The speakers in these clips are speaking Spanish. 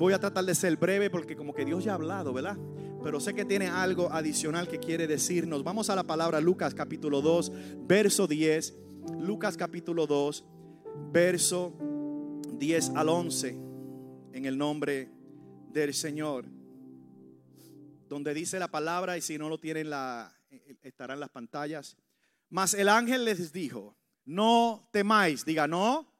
Voy a tratar de ser breve porque como que Dios ya ha hablado, ¿verdad? Pero sé que tiene algo adicional que quiere decirnos. Vamos a la palabra Lucas capítulo 2, verso 10. Lucas capítulo 2, verso 10 al 11, en el nombre del Señor. Donde dice la palabra, y si no lo tienen, la, estarán las pantallas. Mas el ángel les dijo, no temáis, diga no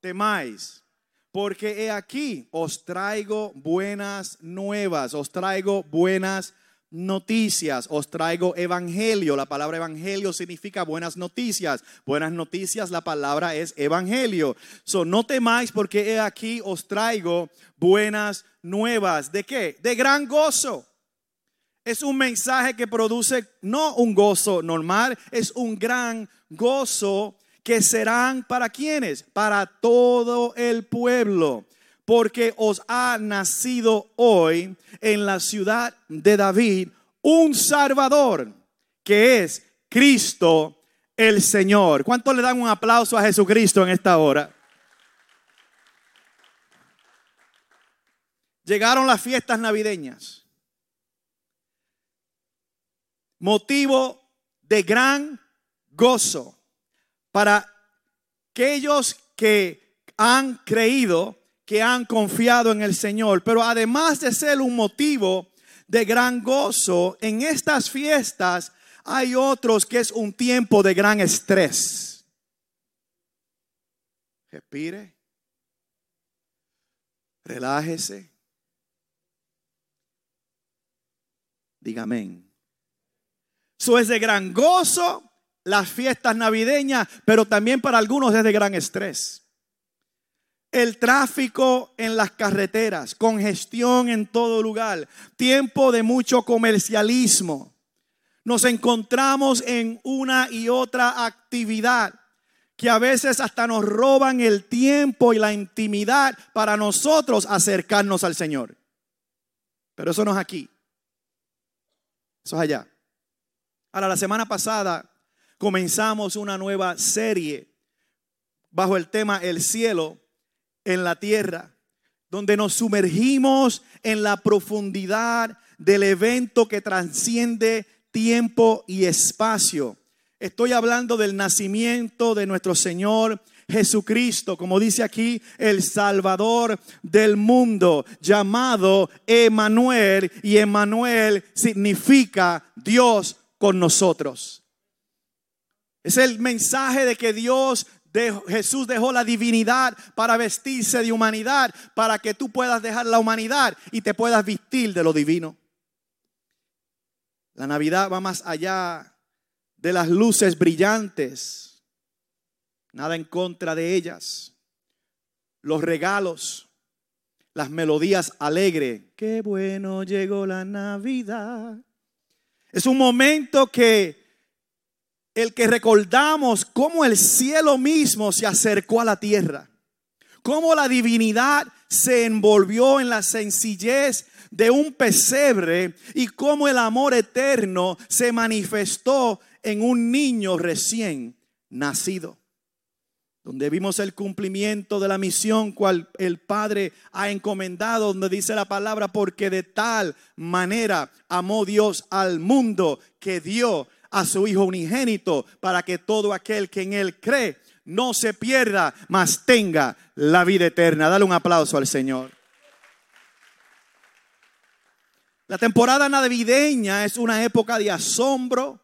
temáis porque he aquí os traigo buenas nuevas, os traigo buenas noticias, os traigo evangelio. La palabra evangelio significa buenas noticias. Buenas noticias, la palabra es evangelio. So, no temáis porque he aquí os traigo buenas nuevas. ¿De qué? De gran gozo. Es un mensaje que produce no un gozo normal, es un gran gozo que serán para quienes? Para todo el pueblo. Porque os ha nacido hoy en la ciudad de David un Salvador, que es Cristo el Señor. ¿Cuánto le dan un aplauso a Jesucristo en esta hora? Llegaron las fiestas navideñas. Motivo de gran gozo para aquellos que han creído, que han confiado en el Señor. Pero además de ser un motivo de gran gozo, en estas fiestas hay otros que es un tiempo de gran estrés. Respire. Relájese. Dígame. Eso es de gran gozo las fiestas navideñas, pero también para algunos es de gran estrés. El tráfico en las carreteras, congestión en todo lugar, tiempo de mucho comercialismo. Nos encontramos en una y otra actividad que a veces hasta nos roban el tiempo y la intimidad para nosotros acercarnos al Señor. Pero eso no es aquí. Eso es allá. Ahora, la semana pasada comenzamos una nueva serie bajo el tema El cielo en la tierra, donde nos sumergimos en la profundidad del evento que trasciende tiempo y espacio. Estoy hablando del nacimiento de nuestro Señor Jesucristo, como dice aquí, el Salvador del mundo, llamado Emanuel, y Emanuel significa Dios con nosotros. Es el mensaje de que Dios, de, Jesús dejó la divinidad para vestirse de humanidad, para que tú puedas dejar la humanidad y te puedas vestir de lo divino. La Navidad va más allá de las luces brillantes, nada en contra de ellas. Los regalos, las melodías alegres. Qué bueno llegó la Navidad. Es un momento que el que recordamos cómo el cielo mismo se acercó a la tierra, cómo la divinidad se envolvió en la sencillez de un pesebre y cómo el amor eterno se manifestó en un niño recién nacido. Donde vimos el cumplimiento de la misión cual el Padre ha encomendado, donde dice la palabra, porque de tal manera amó Dios al mundo que dio a su Hijo unigénito para que todo aquel que en Él cree no se pierda, mas tenga la vida eterna. Dale un aplauso al Señor. La temporada navideña es una época de asombro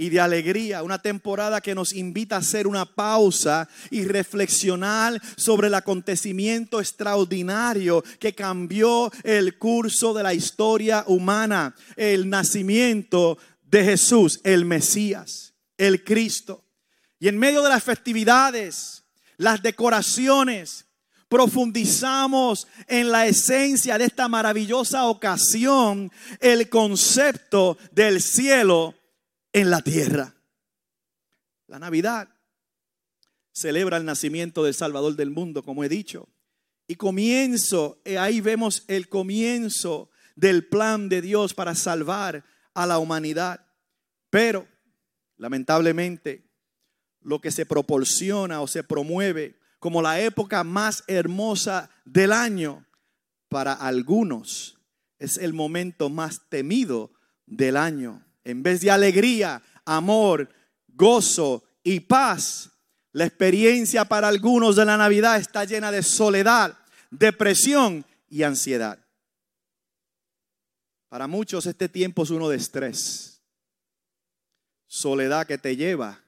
y de alegría, una temporada que nos invita a hacer una pausa y reflexionar sobre el acontecimiento extraordinario que cambió el curso de la historia humana, el nacimiento de Jesús, el Mesías, el Cristo. Y en medio de las festividades, las decoraciones, profundizamos en la esencia de esta maravillosa ocasión, el concepto del cielo en la tierra. La Navidad celebra el nacimiento del Salvador del mundo, como he dicho. Y comienzo, eh, ahí vemos el comienzo del plan de Dios para salvar a la humanidad. Pero, lamentablemente, lo que se proporciona o se promueve como la época más hermosa del año, para algunos es el momento más temido del año. En vez de alegría, amor, gozo y paz, la experiencia para algunos de la Navidad está llena de soledad, depresión y ansiedad. Para muchos este tiempo es uno de estrés, soledad que te lleva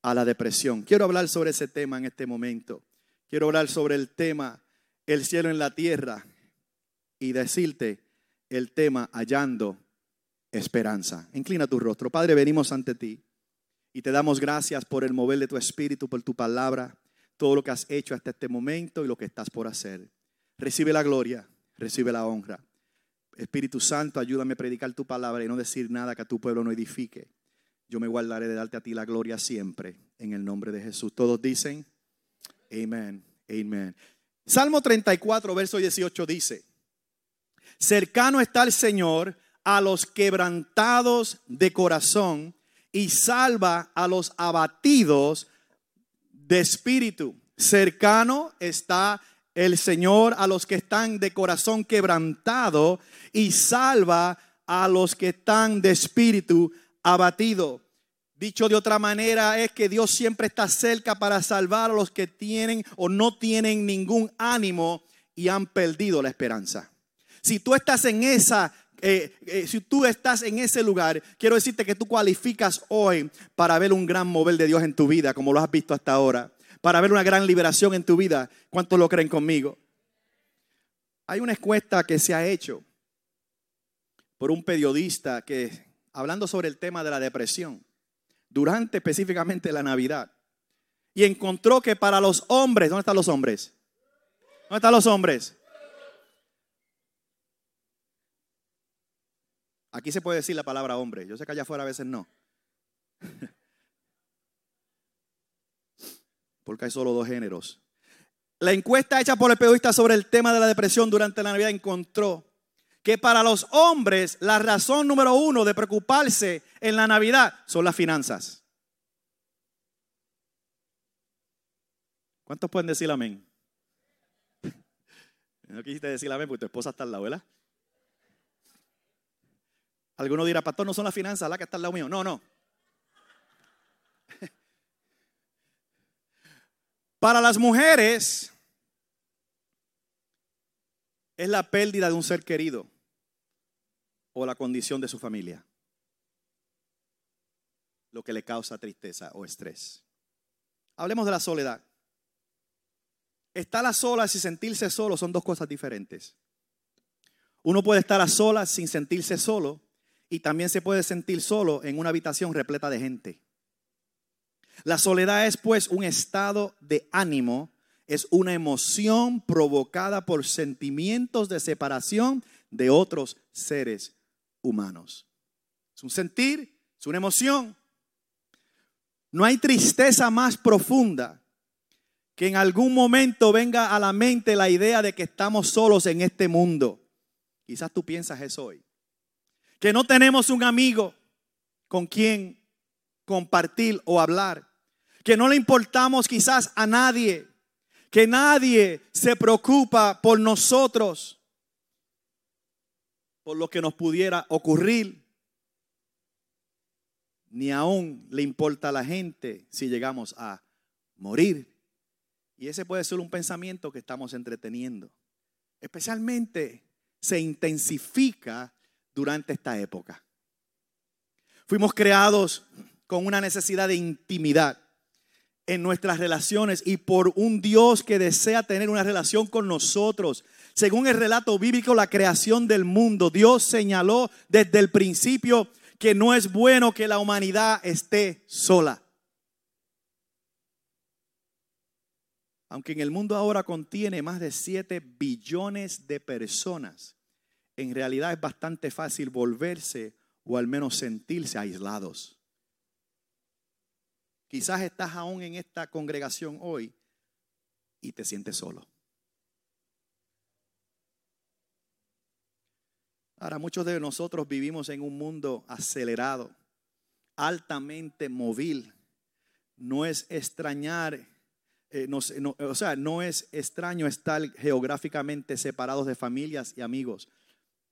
a la depresión. Quiero hablar sobre ese tema en este momento. Quiero hablar sobre el tema el cielo en la tierra y decirte el tema hallando esperanza. Inclina tu rostro. Padre, venimos ante ti y te damos gracias por el mover de tu espíritu, por tu palabra, todo lo que has hecho hasta este momento y lo que estás por hacer. Recibe la gloria, recibe la honra. Espíritu Santo, ayúdame a predicar tu palabra y no decir nada que a tu pueblo no edifique. Yo me guardaré de darte a ti la gloria siempre, en el nombre de Jesús. Todos dicen, amén, amén. Salmo 34, verso 18 dice, cercano está el Señor a los quebrantados de corazón y salva a los abatidos de espíritu. Cercano está el Señor a los que están de corazón quebrantado y salva a los que están de espíritu abatido. Dicho de otra manera es que Dios siempre está cerca para salvar a los que tienen o no tienen ningún ánimo y han perdido la esperanza. Si tú estás en esa eh, eh, si tú estás en ese lugar, quiero decirte que tú cualificas hoy para ver un gran mover de Dios en tu vida, como lo has visto hasta ahora, para ver una gran liberación en tu vida. ¿Cuántos lo creen conmigo? Hay una encuesta que se ha hecho por un periodista que, hablando sobre el tema de la depresión, durante específicamente la Navidad, y encontró que para los hombres, ¿dónde están los hombres? ¿Dónde están los hombres? Aquí se puede decir la palabra hombre. Yo sé que allá afuera a veces no. Porque hay solo dos géneros. La encuesta hecha por el periodista sobre el tema de la depresión durante la Navidad encontró que para los hombres la razón número uno de preocuparse en la Navidad son las finanzas. ¿Cuántos pueden decir amén? No quisiste decir amén porque tu esposa está al lado, ¿verdad? Alguno dirá, pastor, no son las finanzas, la que está al lado mío. No, no. Para las mujeres es la pérdida de un ser querido o la condición de su familia lo que le causa tristeza o estrés. Hablemos de la soledad. Estar a solas y sentirse solo son dos cosas diferentes. Uno puede estar a solas sin sentirse solo y también se puede sentir solo en una habitación repleta de gente. La soledad es pues un estado de ánimo, es una emoción provocada por sentimientos de separación de otros seres humanos. Es un sentir, es una emoción. No hay tristeza más profunda que en algún momento venga a la mente la idea de que estamos solos en este mundo. Quizás tú piensas eso hoy que no tenemos un amigo con quien compartir o hablar, que no le importamos quizás a nadie, que nadie se preocupa por nosotros, por lo que nos pudiera ocurrir, ni aún le importa a la gente si llegamos a morir. Y ese puede ser un pensamiento que estamos entreteniendo. Especialmente se intensifica durante esta época. Fuimos creados con una necesidad de intimidad en nuestras relaciones y por un Dios que desea tener una relación con nosotros. Según el relato bíblico, la creación del mundo, Dios señaló desde el principio que no es bueno que la humanidad esté sola. Aunque en el mundo ahora contiene más de 7 billones de personas, en realidad es bastante fácil volverse o al menos sentirse aislados. Quizás estás aún en esta congregación hoy y te sientes solo. Ahora, muchos de nosotros vivimos en un mundo acelerado, altamente móvil. No es extrañar eh, o sea, no es extraño estar geográficamente separados de familias y amigos.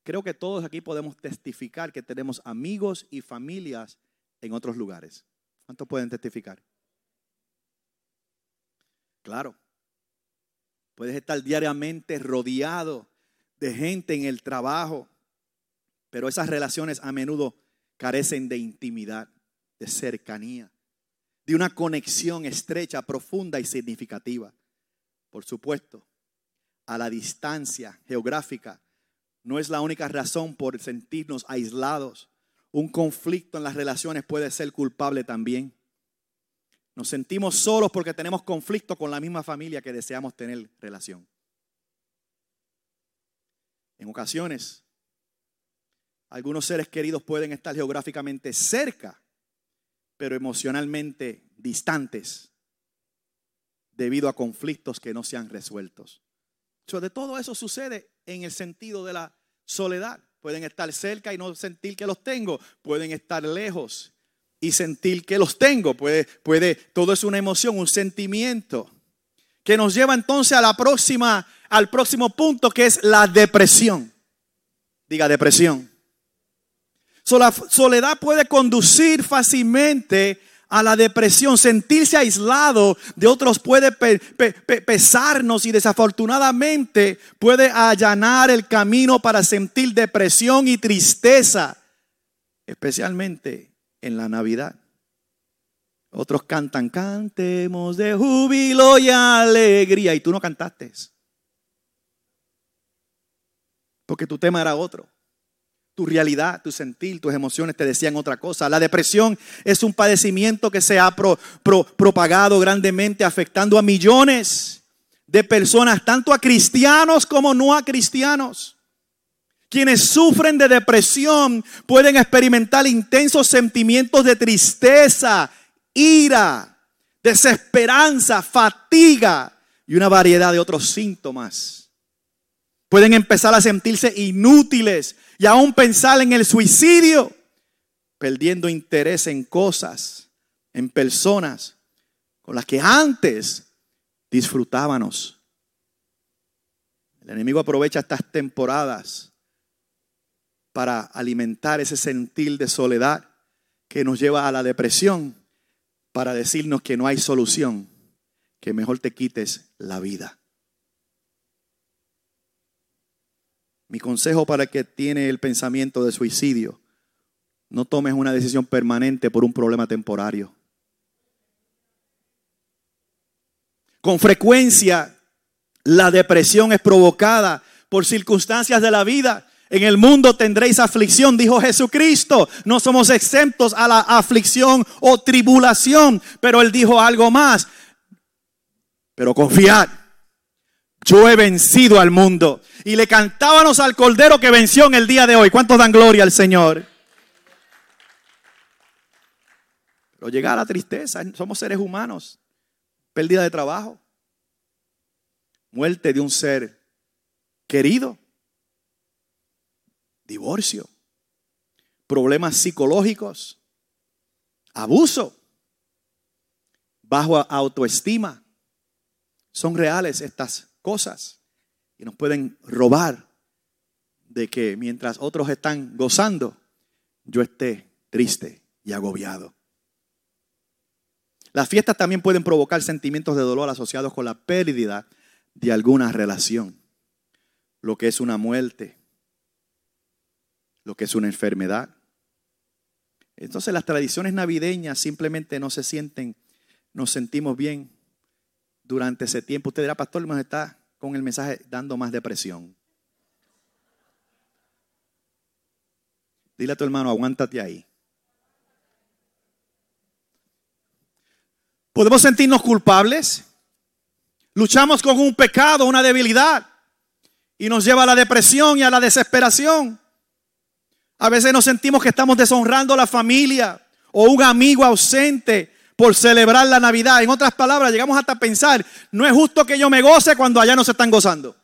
Creo que todos aquí podemos testificar que tenemos amigos y familias en otros lugares. ¿Cuántos pueden testificar? Claro. Puedes estar diariamente rodeado de gente en el trabajo, pero esas relaciones a menudo carecen de intimidad, de cercanía de una conexión estrecha, profunda y significativa. Por supuesto, a la distancia geográfica no es la única razón por sentirnos aislados. Un conflicto en las relaciones puede ser culpable también. Nos sentimos solos porque tenemos conflicto con la misma familia que deseamos tener relación. En ocasiones, algunos seres queridos pueden estar geográficamente cerca, pero emocionalmente distantes debido a conflictos que no se han resueltos. de todo eso sucede en el sentido de la soledad. Pueden estar cerca y no sentir que los tengo. Pueden estar lejos y sentir que los tengo. Puede, puede, todo es una emoción, un sentimiento que nos lleva entonces a la próxima, al próximo punto que es la depresión. Diga depresión soledad puede conducir fácilmente a la depresión. Sentirse aislado de otros puede pesarnos y desafortunadamente puede allanar el camino para sentir depresión y tristeza, especialmente en la Navidad. Otros cantan, cantemos de júbilo y alegría. Y tú no cantaste. Porque tu tema era otro. Tu realidad, tu sentir, tus emociones te decían otra cosa. La depresión es un padecimiento que se ha propagado grandemente, afectando a millones de personas, tanto a cristianos como no a cristianos. Quienes sufren de depresión pueden experimentar intensos sentimientos de tristeza, ira, desesperanza, fatiga y una variedad de otros síntomas. Pueden empezar a sentirse inútiles y aún pensar en el suicidio, perdiendo interés en cosas, en personas con las que antes disfrutábamos. El enemigo aprovecha estas temporadas para alimentar ese sentir de soledad que nos lleva a la depresión, para decirnos que no hay solución, que mejor te quites la vida. Mi consejo para que tiene el pensamiento de suicidio, no tomes una decisión permanente por un problema temporario. Con frecuencia, la depresión es provocada por circunstancias de la vida. En el mundo tendréis aflicción, dijo Jesucristo. No somos exentos a la aflicción o tribulación, pero Él dijo algo más. Pero confiad, yo he vencido al mundo. Y le cantábamos al Cordero que venció en el día de hoy. ¿Cuántos dan gloria al Señor? Pero llega la tristeza. Somos seres humanos. Pérdida de trabajo. Muerte de un ser querido. Divorcio. Problemas psicológicos. Abuso. Bajo autoestima. Son reales estas cosas y nos pueden robar de que mientras otros están gozando, yo esté triste y agobiado. Las fiestas también pueden provocar sentimientos de dolor asociados con la pérdida de alguna relación, lo que es una muerte, lo que es una enfermedad. Entonces las tradiciones navideñas simplemente no se sienten, nos sentimos bien durante ese tiempo. Usted dirá, pastor, nos está con el mensaje dando más depresión. Dile a tu hermano, aguántate ahí. Podemos sentirnos culpables. Luchamos con un pecado, una debilidad. Y nos lleva a la depresión y a la desesperación. A veces nos sentimos que estamos deshonrando a la familia o un amigo ausente por celebrar la Navidad. En otras palabras, llegamos hasta pensar, no es justo que yo me goce cuando allá no se están gozando.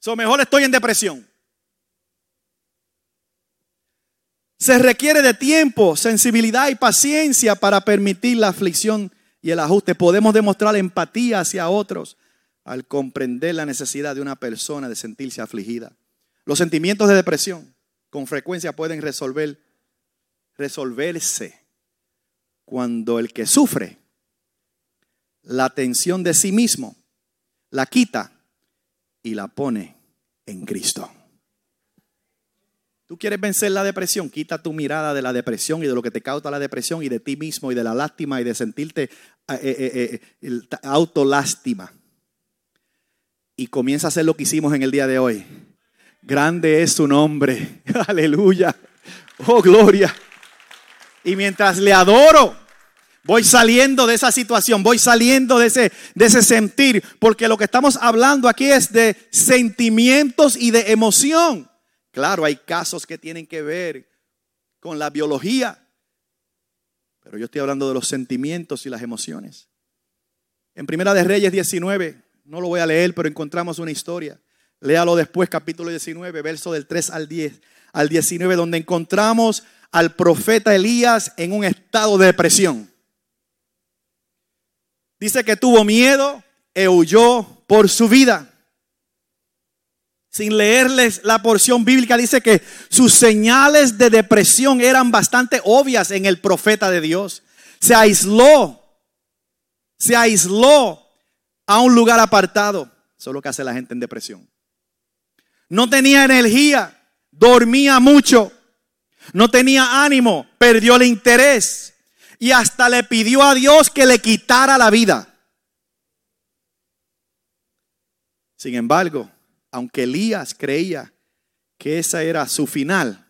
So, mejor estoy en depresión. Se requiere de tiempo, sensibilidad y paciencia para permitir la aflicción y el ajuste. Podemos demostrar empatía hacia otros al comprender la necesidad de una persona de sentirse afligida. Los sentimientos de depresión con frecuencia pueden resolver, resolverse cuando el que sufre la atención de sí mismo la quita y la pone en Cristo. Tú quieres vencer la depresión, quita tu mirada de la depresión y de lo que te causa la depresión y de ti mismo y de la lástima y de sentirte eh, eh, eh, autolástima. Y comienza a hacer lo que hicimos en el día de hoy. Grande es su nombre. Aleluya. Oh, gloria. Y mientras le adoro, voy saliendo de esa situación, voy saliendo de ese, de ese sentir, porque lo que estamos hablando aquí es de sentimientos y de emoción. Claro, hay casos que tienen que ver con la biología, pero yo estoy hablando de los sentimientos y las emociones. En Primera de Reyes 19, no lo voy a leer, pero encontramos una historia. Léalo después, capítulo 19, verso del 3 al 10, al 19, donde encontramos al profeta Elías en un estado de depresión. Dice que tuvo miedo e huyó por su vida sin leerles la porción bíblica, dice que sus señales de depresión eran bastante obvias en el profeta de Dios. Se aisló, se aisló a un lugar apartado. Eso es lo que hace la gente en depresión. No tenía energía, dormía mucho, no tenía ánimo, perdió el interés y hasta le pidió a Dios que le quitara la vida. Sin embargo, aunque Elías creía que esa era su final,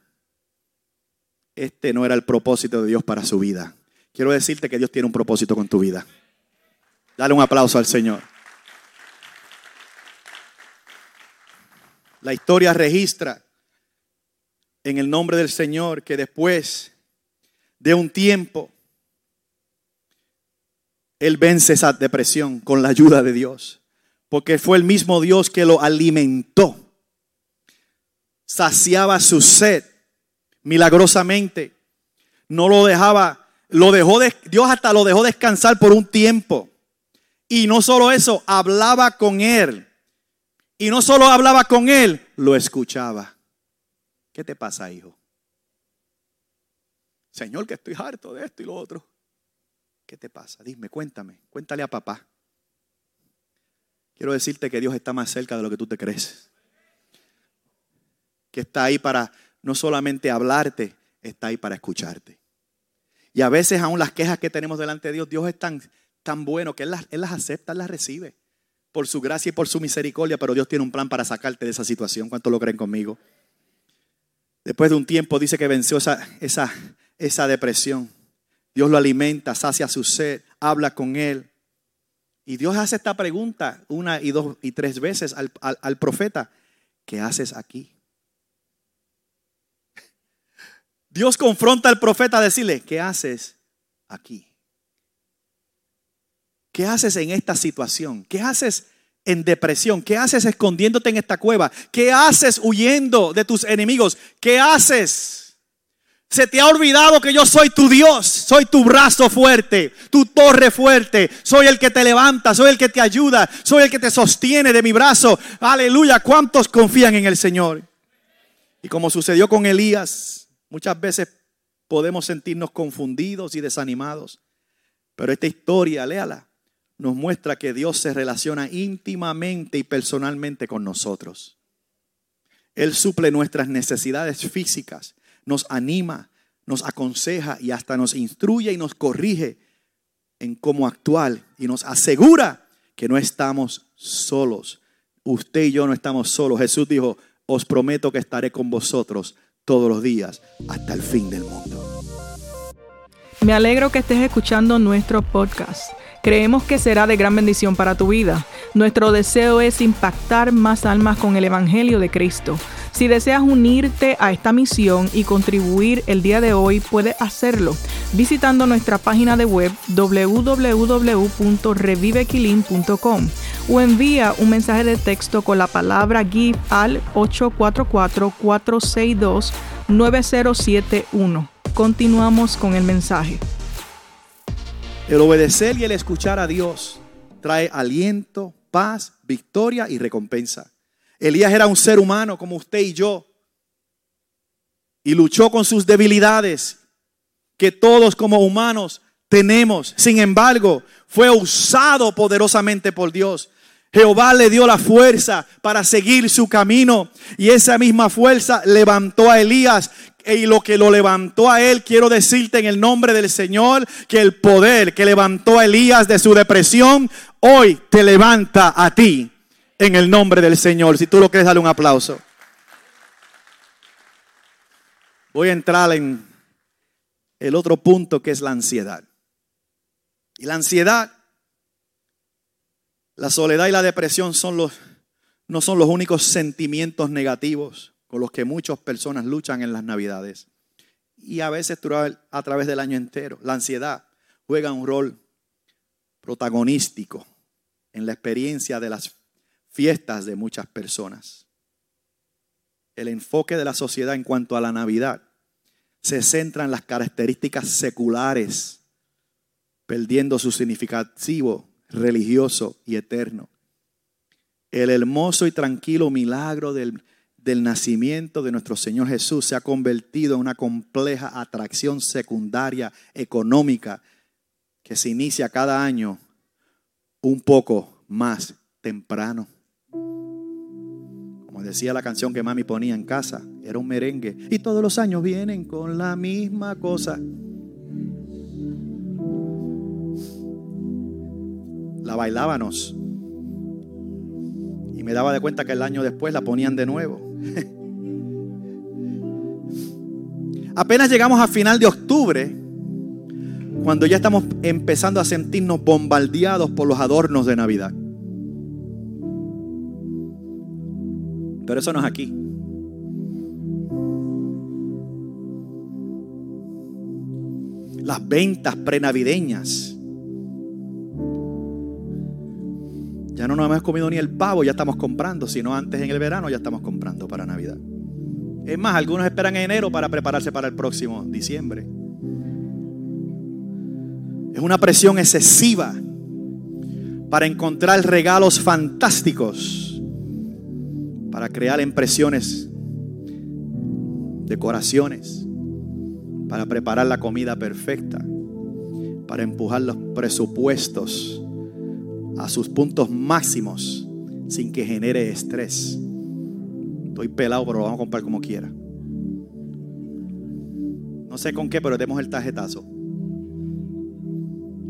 este no era el propósito de Dios para su vida. Quiero decirte que Dios tiene un propósito con tu vida. Dale un aplauso al Señor. La historia registra en el nombre del Señor que después de un tiempo, Él vence esa depresión con la ayuda de Dios porque fue el mismo Dios que lo alimentó. Saciaba su sed milagrosamente. No lo dejaba, lo dejó de, Dios hasta lo dejó descansar por un tiempo. Y no solo eso, hablaba con él. Y no solo hablaba con él, lo escuchaba. ¿Qué te pasa, hijo? Señor, que estoy harto de esto y lo otro. ¿Qué te pasa? Dime, cuéntame, cuéntale a papá. Quiero decirte que Dios está más cerca de lo que tú te crees. Que está ahí para no solamente hablarte, está ahí para escucharte. Y a veces aún las quejas que tenemos delante de Dios, Dios es tan, tan bueno que él las, él las acepta, Él las recibe. Por su gracia y por su misericordia, pero Dios tiene un plan para sacarte de esa situación. ¿Cuánto lo creen conmigo? Después de un tiempo dice que venció esa, esa, esa depresión. Dios lo alimenta, sacia su sed, habla con él. Y Dios hace esta pregunta una y dos y tres veces al, profeta. ¿Qué haces aquí? Dios confronta al profeta a decirle, ¿qué haces aquí? ¿Qué haces en esta situación? ¿Qué haces en depresión? ¿Qué haces escondiéndote en esta cueva? ¿Qué haces huyendo de tus enemigos? ¿Qué haces? Se te ha olvidado que yo soy tu Dios, soy tu brazo fuerte, tu torre fuerte, soy el que te levanta, soy el que te ayuda, soy el que te sostiene de mi brazo. Aleluya, ¿cuántos confían en el Señor? Y como sucedió con Elías, muchas veces podemos sentirnos confundidos y desanimados. Pero esta historia, léala, nos muestra que Dios se relaciona íntimamente y personalmente con nosotros. Él suple nuestras necesidades físicas nos anima, nos aconseja y hasta nos instruye y nos corrige en cómo actuar y nos asegura que no estamos solos. Usted y yo no estamos solos. Jesús dijo, os prometo que estaré con vosotros todos los días hasta el fin del mundo. Me alegro que estés escuchando nuestro podcast. Creemos que será de gran bendición para tu vida. Nuestro deseo es impactar más almas con el Evangelio de Cristo. Si deseas unirte a esta misión y contribuir el día de hoy, puedes hacerlo visitando nuestra página de web www.revivequilin.com o envía un mensaje de texto con la palabra GIVE al 844-462-9071. Continuamos con el mensaje. El obedecer y el escuchar a Dios trae aliento, paz, victoria y recompensa. Elías era un ser humano como usted y yo y luchó con sus debilidades que todos como humanos tenemos. Sin embargo, fue usado poderosamente por Dios. Jehová le dio la fuerza para seguir su camino y esa misma fuerza levantó a Elías y lo que lo levantó a él, quiero decirte en el nombre del Señor que el poder que levantó a Elías de su depresión, hoy te levanta a ti en el nombre del Señor. Si tú lo quieres, dale un aplauso. Voy a entrar en el otro punto que es la ansiedad. Y la ansiedad, la soledad y la depresión son los, no son los únicos sentimientos negativos con los que muchas personas luchan en las navidades. Y a veces a través del año entero. La ansiedad juega un rol protagonístico en la experiencia de las fiestas de muchas personas. El enfoque de la sociedad en cuanto a la Navidad se centra en las características seculares, perdiendo su significativo religioso y eterno. El hermoso y tranquilo milagro del del nacimiento de nuestro Señor Jesús se ha convertido en una compleja atracción secundaria económica que se inicia cada año un poco más temprano. Como decía la canción que mami ponía en casa, era un merengue. Y todos los años vienen con la misma cosa. La. Y me daba de cuenta que el año después la ponían de nuevo. Apenas llegamos a final de octubre, cuando ya estamos empezando a sentirnos bombardeados por los adornos de Navidad. Pero eso no es aquí. Las ventas prenavideñas. Ya no nos hemos comido ni el pavo, ya estamos comprando, sino antes en el verano ya estamos comprando para Navidad. Es más, algunos esperan enero para prepararse para el próximo diciembre. Es una presión excesiva para encontrar regalos fantásticos, para crear impresiones, decoraciones, para preparar la comida perfecta, para empujar los presupuestos a sus puntos máximos sin que genere estrés. Estoy pelado, pero lo vamos a comprar como quiera. No sé con qué, pero tenemos el tarjetazo.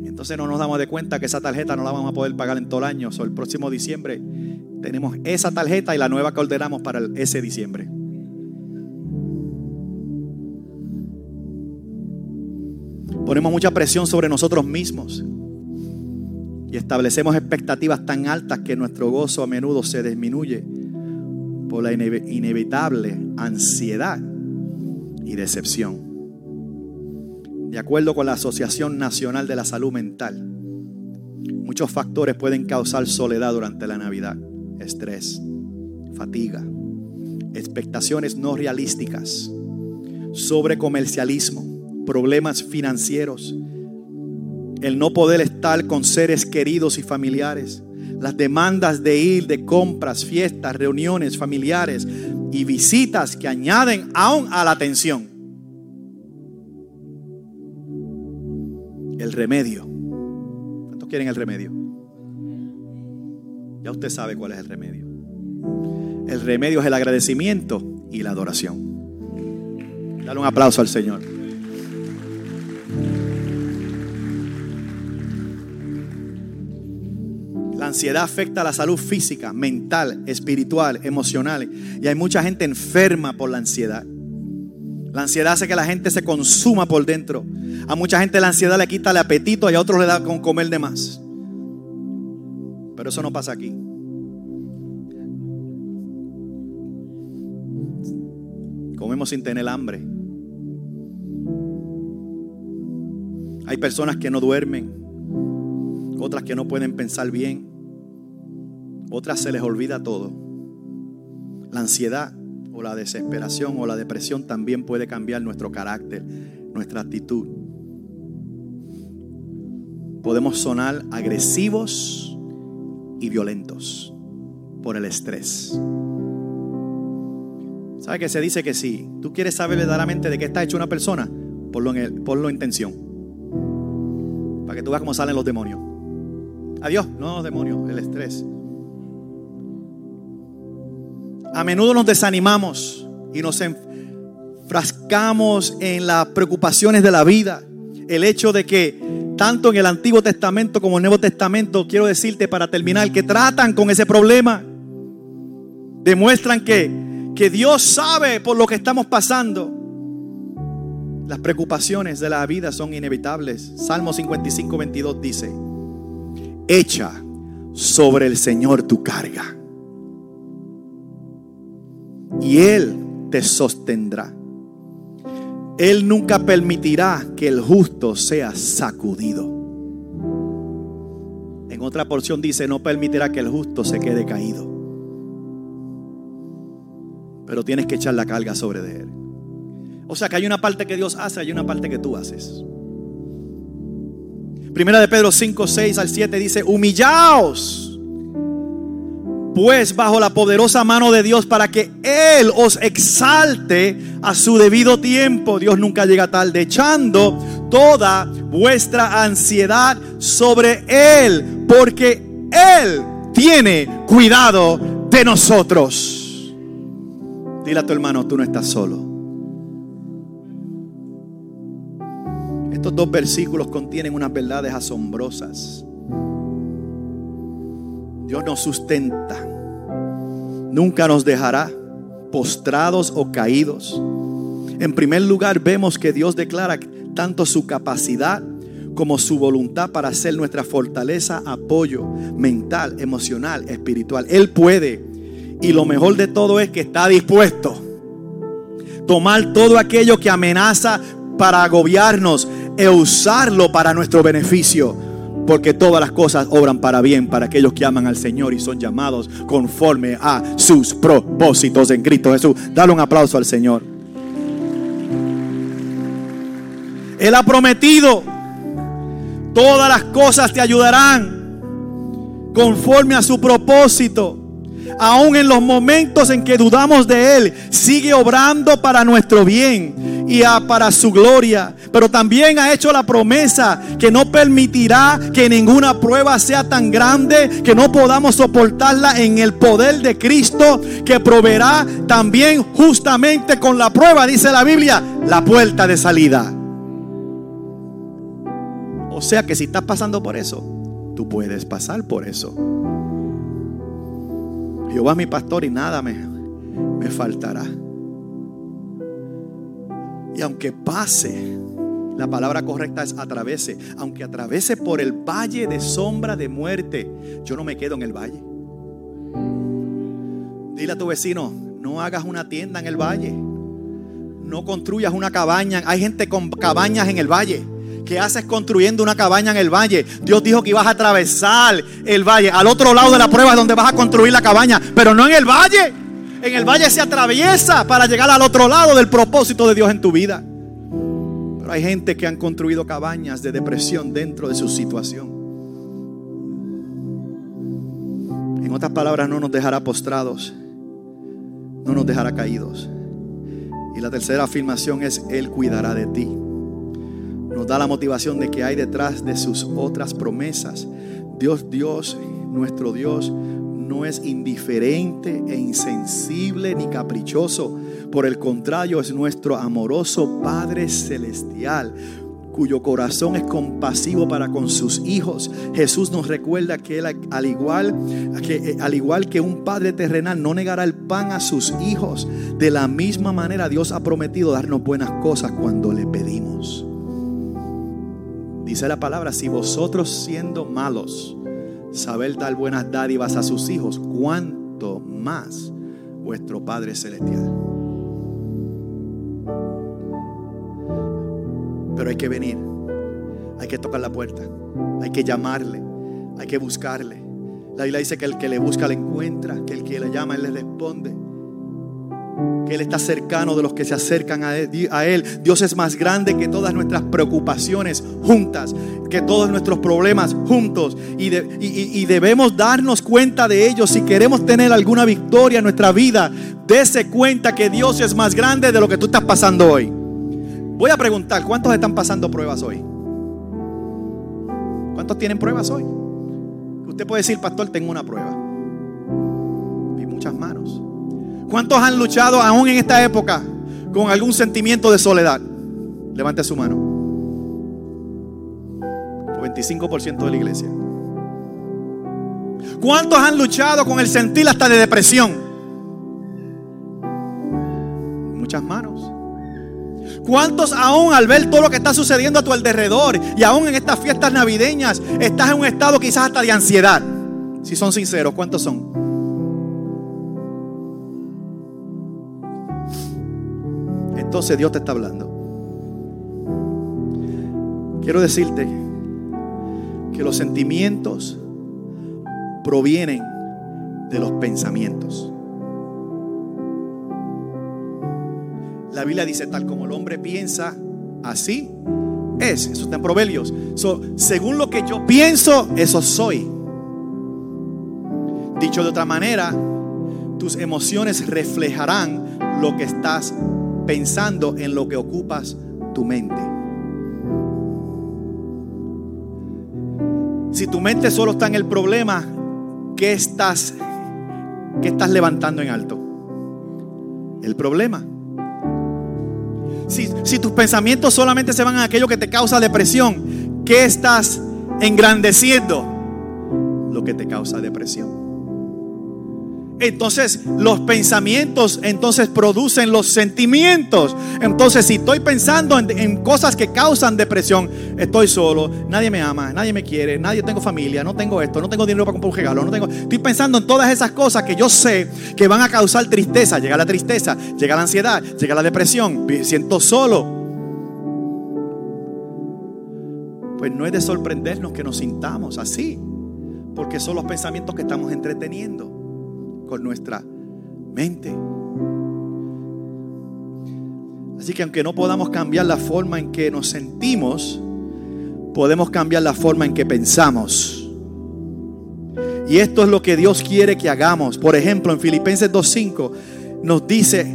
Entonces no nos damos de cuenta que esa tarjeta no la vamos a poder pagar en todo el año. O el próximo diciembre tenemos esa tarjeta y la nueva que ordenamos para ese diciembre. Ponemos mucha presión sobre nosotros mismos y establecemos expectativas tan altas que nuestro gozo a menudo se disminuye por la inevitable ansiedad y decepción. De acuerdo con la Asociación Nacional de la Salud Mental, muchos factores pueden causar soledad durante la Navidad. Estrés, fatiga, expectaciones no realísticas, sobrecomercialismo, problemas financieros, el no poder estar con seres queridos y familiares, las demandas de ir de compras, fiestas, reuniones familiares y visitas que añaden aún a la tensión. El remedio. ¿Cuántos quieren el remedio? Ya usted sabe cuál es el remedio. El remedio es el agradecimiento y la adoración. Dale un aplauso al Señor. Ansiedad afecta a la salud física, mental, espiritual, emocional. Y hay mucha gente enferma por la ansiedad. La ansiedad hace que la gente se consuma por dentro. A mucha gente la ansiedad le quita el apetito y a otros le da con comer de más. Pero eso no pasa aquí. Comemos sin tener hambre. Hay personas que no duermen, otras que no pueden pensar bien. Otras se les olvida todo. La ansiedad o la desesperación o la depresión también puede cambiar nuestro carácter, nuestra actitud. podemos sonar agresivos y violentos por el estrés. ¿Sabe que se dice que si tú quieres saber verdaderamente de qué está hecha una persona? Ponlo en, ponlo en tensión. Para que tú veas cómo salen los demonios. Adiós, no los demonios, el estrés. A menudo nos desanimamos y nos enfrascamos en las preocupaciones de la vida. El hecho de que tanto en el Antiguo Testamento como en el Nuevo Testamento, quiero decirte para terminar, que tratan con ese problema. Demuestran que que Dios sabe por lo que estamos pasando. Las preocupaciones de la vida son inevitables. Salmo 55, 22 dice, echa sobre el Señor tu carga y Él te sostendrá. Él nunca permitirá que el justo sea sacudido. En otra porción dice, no permitirá que el justo se quede caído pero tienes que echar la carga sobre de Él. O sea que hay una parte que Dios hace, hay una parte que tú haces. Primera de Pedro 5, 6 al 7 dice, humillaos pues bajo la poderosa mano de Dios para que Él os exalte a su debido tiempo. Dios nunca llega tarde, echando toda vuestra ansiedad sobre Él, porque Él tiene cuidado de nosotros. Dile a tu hermano, tú no estás solo. Estos dos versículos contienen unas verdades asombrosas. Dios nos sustenta. Nunca nos dejará postrados o caídos. En primer lugar, vemos que Dios declara tanto su capacidad como su voluntad para ser nuestra fortaleza, apoyo mental, emocional, espiritual. Él puede y lo mejor de todo es que está dispuesto tomar todo aquello que amenaza para agobiarnos e usarlo para nuestro beneficio. Porque todas las cosas obran para bien para aquellos que aman al Señor y son llamados conforme a sus propósitos en Cristo Jesús. Dale un aplauso al Señor. Él ha prometido, todas las cosas te ayudarán conforme a su propósito aún en los momentos en que dudamos de Él, sigue obrando para nuestro bien y para su gloria. Pero también ha hecho la promesa que no permitirá que ninguna prueba sea tan grande que no podamos soportarla en el poder de Cristo, que proveerá también justamente con la prueba, dice la Biblia, la puerta de salida. O sea que si estás pasando por eso, tú puedes pasar por eso. Jehová es mi pastor y nada me, me faltará. Y aunque pase, la palabra correcta es atravese. Aunque atravese por el valle de sombra de muerte, yo no me quedo en el valle. Dile a tu vecino, no hagas una tienda en el valle. No construyas una cabaña. Hay gente con cabañas en el valle. ¿Qué haces construyendo una cabaña en el valle? Dios dijo que ibas a atravesar el valle. Al otro lado de la prueba es donde vas a construir la cabaña, pero no en el valle. En el valle se atraviesa para llegar al otro lado del propósito de Dios en tu vida. Pero hay gente que han construido cabañas de depresión dentro de su situación. En otras palabras, no nos dejará postrados, no nos dejará caídos. Y la tercera afirmación es, Él cuidará de ti nos da la motivación de que hay detrás de sus otras promesas. Dios, Dios, nuestro Dios, no es indiferente e insensible ni caprichoso. Por el contrario, es nuestro amoroso Padre Celestial cuyo corazón es compasivo para con sus hijos. Jesús nos recuerda que él al igual que eh, al igual que un padre terrenal no negará el pan a sus hijos, de la misma manera Dios ha prometido darnos buenas cosas cuando le pedimos. Dice la palabra, si vosotros siendo malos, saber dar buenas dádivas a sus hijos, cuánto más vuestro Padre Celestial. Pero hay que venir, hay que tocar la puerta, hay que llamarle, hay que buscarle. La Biblia dice que el que le busca le encuentra, que el que le llama, él le responde. que Él está cercano de los que se acercan a Él. Dios es más grande que todas nuestras preocupaciones juntas, que todos nuestros problemas juntos. Y, y debemos darnos cuenta de ello si queremos tener alguna victoria en nuestra vida. Dese cuenta que Dios es más grande de lo que tú estás pasando hoy. Voy a preguntar, ¿cuántos están pasando pruebas hoy? ¿Cuántos tienen pruebas hoy? Usted puede decir, pastor, tengo una prueba. Vi muchas manos. ¿Cuántos han luchado aún en esta época con algún sentimiento de soledad? Levante su mano. 25% de la iglesia. ¿Cuántos han luchado con el sentir hasta de depresión? Muchas manos. ¿Cuántos aún al ver todo lo que está sucediendo a tu alrededor y aún en estas fiestas navideñas estás en un estado quizás hasta de ansiedad? Si son sinceros, ¿cuántos son? Entonces Dios te está hablando. Quiero decirte que los sentimientos provienen de los pensamientos. La Biblia dice, tal como el hombre piensa, así es. Eso está en Proverbios. según lo que yo pienso, eso soy. Dicho de otra manera, tus emociones reflejarán lo que estás pensando en lo que ocupas tu mente. Si tu mente solo está en el problema, ¿qué estás, qué estás levantando en alto? El problema. Si, tus pensamientos solamente se van a aquello que te causa depresión, ¿qué estás engrandeciendo? Lo que te causa depresión. Entonces los pensamientos entonces producen los sentimientos. Entonces si estoy pensando en, cosas que causan depresión, estoy solo, nadie me ama, nadie me quiere, nadie tengo familia, no tengo esto, no tengo dinero para comprar un regalo, no tengo. Estoy pensando en todas esas cosas que yo sé que van a causar tristeza. Llega la tristeza, llega la ansiedad, llega la depresión, siento solo. Pues no es de sorprendernos que nos sintamos así, porque son los pensamientos que estamos entreteniendo con nuestra mente. Así que aunque no podamos cambiar la forma en que nos sentimos, podemos cambiar la forma en que pensamos. Y esto es lo que Dios quiere que hagamos. Por ejemplo, en Filipenses 2.5 nos dice,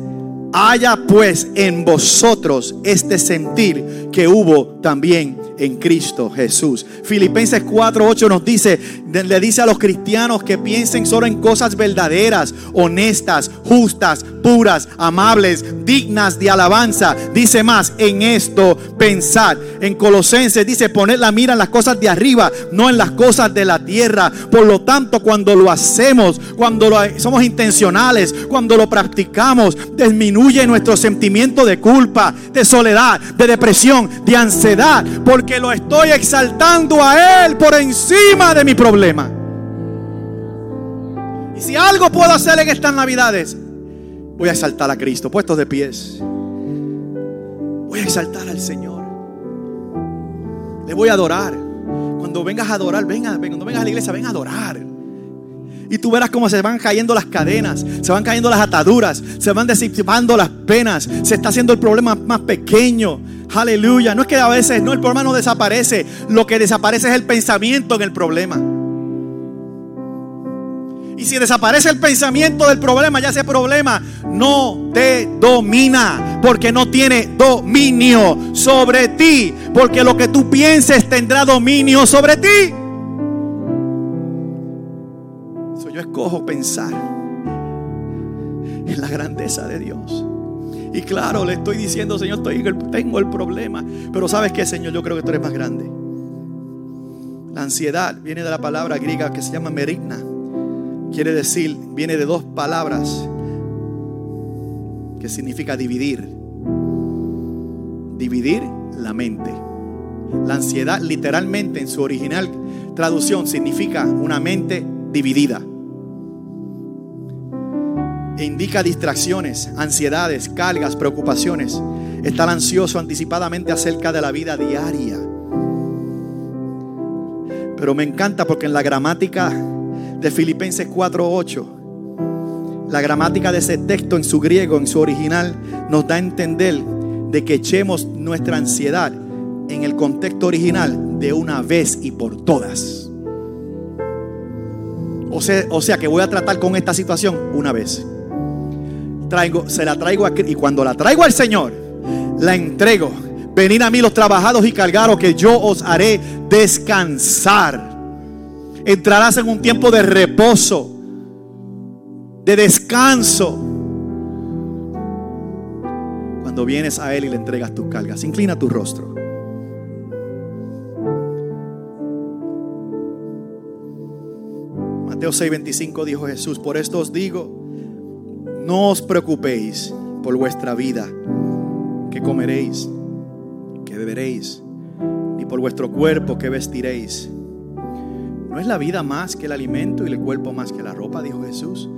haya pues en vosotros este sentir que hubo también en Cristo Jesús. Filipenses 4:8 nos dice, le dice a los cristianos que piensen solo en cosas verdaderas, honestas, justas, puras, amables, dignas de alabanza. Dice más, en esto pensar. En Colosenses dice poner la mira en las cosas de arriba, no en las cosas de la tierra. Por lo tanto, cuando lo hacemos, cuando lo, somos intencionales, cuando lo practicamos, disminuye nuestro sentimiento de culpa, de soledad, de depresión, de ansiedad, porque lo estoy exaltando a Él por encima de mi problema. Y si algo puedo hacer en estas navidades, Voy a exaltar a Cristo, puestos de pies. Voy a exaltar al Señor. Le voy a adorar. Cuando vengas a adorar, venga, cuando vengas a la iglesia, ven a adorar. Y tú verás cómo se van cayendo las cadenas, se van cayendo las ataduras, se van disipando las penas, se está haciendo el problema más pequeño. Aleluya. No es que a veces no el problema no desaparece, lo que desaparece es el pensamiento en el problema. Y si desaparece el pensamiento del problema, ya ese problema no te domina, porque no tiene dominio sobre ti, porque lo que tú pienses tendrá dominio sobre ti. yo escojo pensar en la grandeza de Dios. Y claro, le estoy diciendo, Señor, tengo el problema. Pero sabes qué, Señor, yo creo que tú eres más grande. La ansiedad viene de la palabra griega que se llama merigna quiere decir, viene de dos palabras que significa dividir. Dividir la mente. La ansiedad literalmente en su original traducción significa una mente dividida. E indica distracciones, ansiedades, cargas, preocupaciones. Estar ansioso anticipadamente acerca de la vida diaria. Pero me encanta porque en la gramática de Filipenses 4:8 La gramática de ese texto en su griego, en su original, nos da a entender de que echemos nuestra ansiedad en el contexto original de una vez y por todas. O sea, o sea que voy a tratar con esta situación una vez. Traigo, se la traigo a, y cuando la traigo al Señor, la entrego. Venid a mí los trabajados y cargados que yo os haré descansar. Entrarás en un tiempo de reposo, de descanso. Cuando vienes a Él y le entregas tus cargas, inclina tu rostro. Mateo 6:25 dijo Jesús, por esto os digo, no os preocupéis por vuestra vida, que comeréis, que beberéis, ni por vuestro cuerpo, que vestiréis. ¿No es la vida más que el alimento y el cuerpo más que la ropa? Dijo Jesús.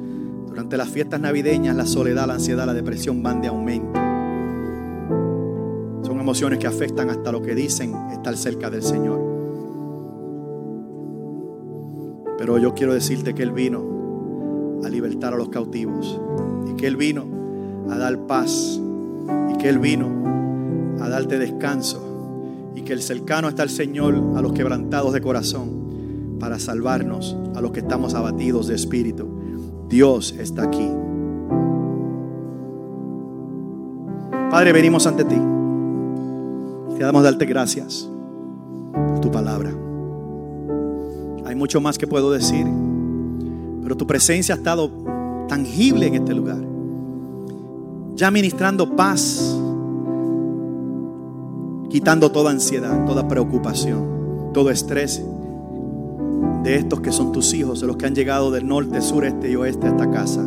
Durante las fiestas navideñas la soledad, la ansiedad, la depresión van de aumento. Son emociones que afectan hasta lo que dicen estar cerca del Señor. Pero yo quiero decirte que Él vino a libertar a los cautivos. Y que Él vino a dar paz. Y que Él vino a darte descanso. Y que el cercano está el Señor a los quebrantados de corazón para salvarnos a los que estamos abatidos de espíritu. Dios está aquí. Padre, venimos ante ti. Queremos darte gracias por tu palabra. Hay mucho más que puedo decir, pero tu presencia ha estado tangible en este lugar. Ya ministrando paz, quitando toda ansiedad, toda preocupación, todo estrés de estos que son tus hijos, de los que han llegado del norte, sur, este y oeste a esta casa.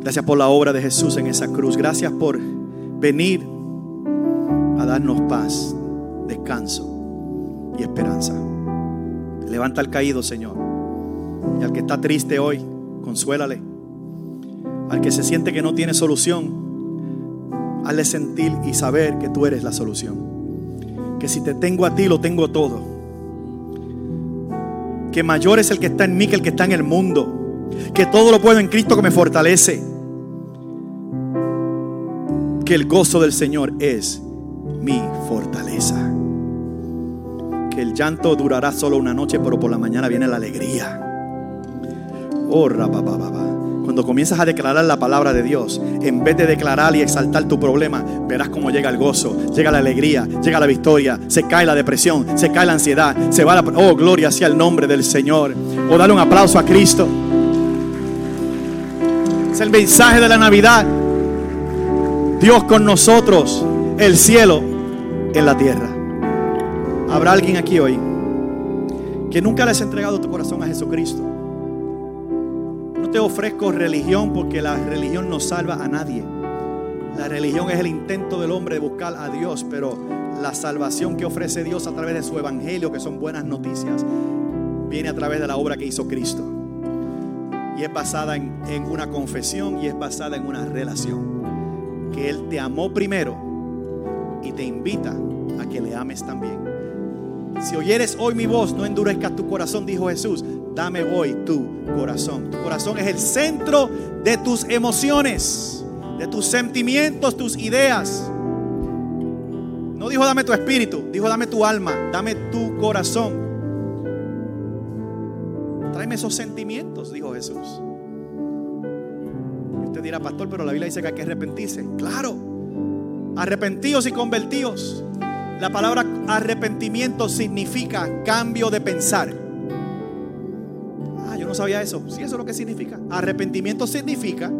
Gracias por la obra de Jesús en esa cruz. Gracias por venir a darnos paz, descanso y esperanza. Levanta al caído, Señor. Y al que está triste hoy, consuélale. Al que se siente que no tiene solución, hazle sentir y saber que tú eres la solución. Que si te tengo a ti, lo tengo todo. Que mayor es el que está en mí que el que está en el mundo. Que todo lo puedo en Cristo que me fortalece. Que el gozo del Señor es mi fortaleza que el llanto durará solo una noche, pero por la mañana viene la alegría. Oh, Cuando comienzas a declarar la palabra de Dios, en vez de declarar y exaltar tu problema, verás cómo llega el gozo, llega la alegría, llega la victoria, se cae la depresión, se cae la ansiedad, se va la... Oh, gloria sea el nombre del Señor. O oh, dale un aplauso a Cristo. Es el mensaje de la Navidad. Dios con nosotros, el cielo en la tierra. Habrá alguien aquí hoy que nunca le has entregado tu corazón a Jesucristo. Te ofrezco religión porque la religión no salva a nadie. La religión es el intento del hombre de buscar a Dios, pero la salvación que ofrece Dios a través de su evangelio, que son buenas noticias, viene a través de la obra que hizo Cristo. Y es basada en, en una confesión y es basada en una relación. Que Él te amó primero y te invita a que le ames también. Si oyeres hoy mi voz, no endurezcas tu corazón, dijo Jesús. Dame hoy tu corazón. Tu corazón es el centro de tus emociones, de tus sentimientos, tus ideas. No dijo dame tu espíritu, dijo dame tu alma, dame tu corazón. Tráeme esos sentimientos, dijo Jesús. Y usted dirá, pastor, pero la Biblia dice que hay que arrepentirse. Claro, arrepentidos y convertidos. La palabra arrepentimiento significa cambio de pensar. No sabía eso. Sí, eso es lo que significa. Arrepentimiento significa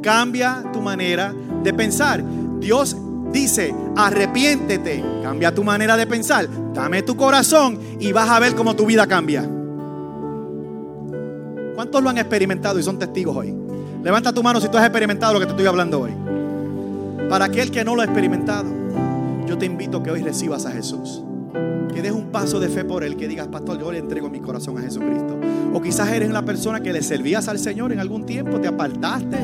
cambia tu manera de pensar. Dios dice, arrepiéntete, cambia tu manera de pensar, dame tu corazón y vas a ver cómo tu vida cambia. ¿Cuántos lo han experimentado y son testigos hoy? Levanta tu mano si tú has experimentado lo que te estoy hablando hoy. Para aquel que no lo ha experimentado yo te invito a que hoy recibas a Jesús. Que des un paso de fe por Él, que digas, pastor, yo le entrego mi corazón a Jesucristo. O quizás eres la persona que le servías al Señor en algún tiempo, te apartaste,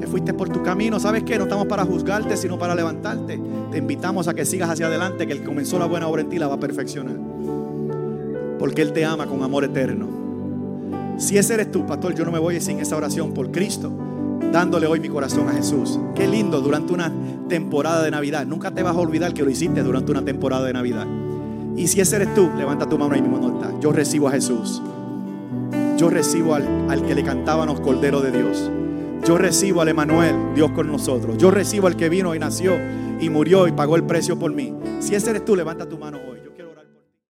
te fuiste por tu camino. ¿Sabes qué? No estamos para juzgarte, sino para levantarte. Te invitamos a que sigas hacia adelante, que el comenzó la buena obra en ti la va a perfeccionar. Porque Él te ama con amor eterno. Si ese eres tú, pastor, yo no me voy sin esa oración por Cristo, dándole hoy mi corazón a Jesús. Qué lindo durante una temporada de Navidad. Nunca te vas a olvidar que lo hiciste durante una temporada de Navidad. Y si ese eres tú, levanta tu mano ahí mismo donde está. Yo recibo a Jesús. Yo recibo al, al que le cantábamos Cordero de Dios. Yo recibo al Emanuel, Dios con nosotros. Yo recibo al que vino y nació y murió y pagó el precio por mí. Si ese eres tú, levanta tu mano hoy.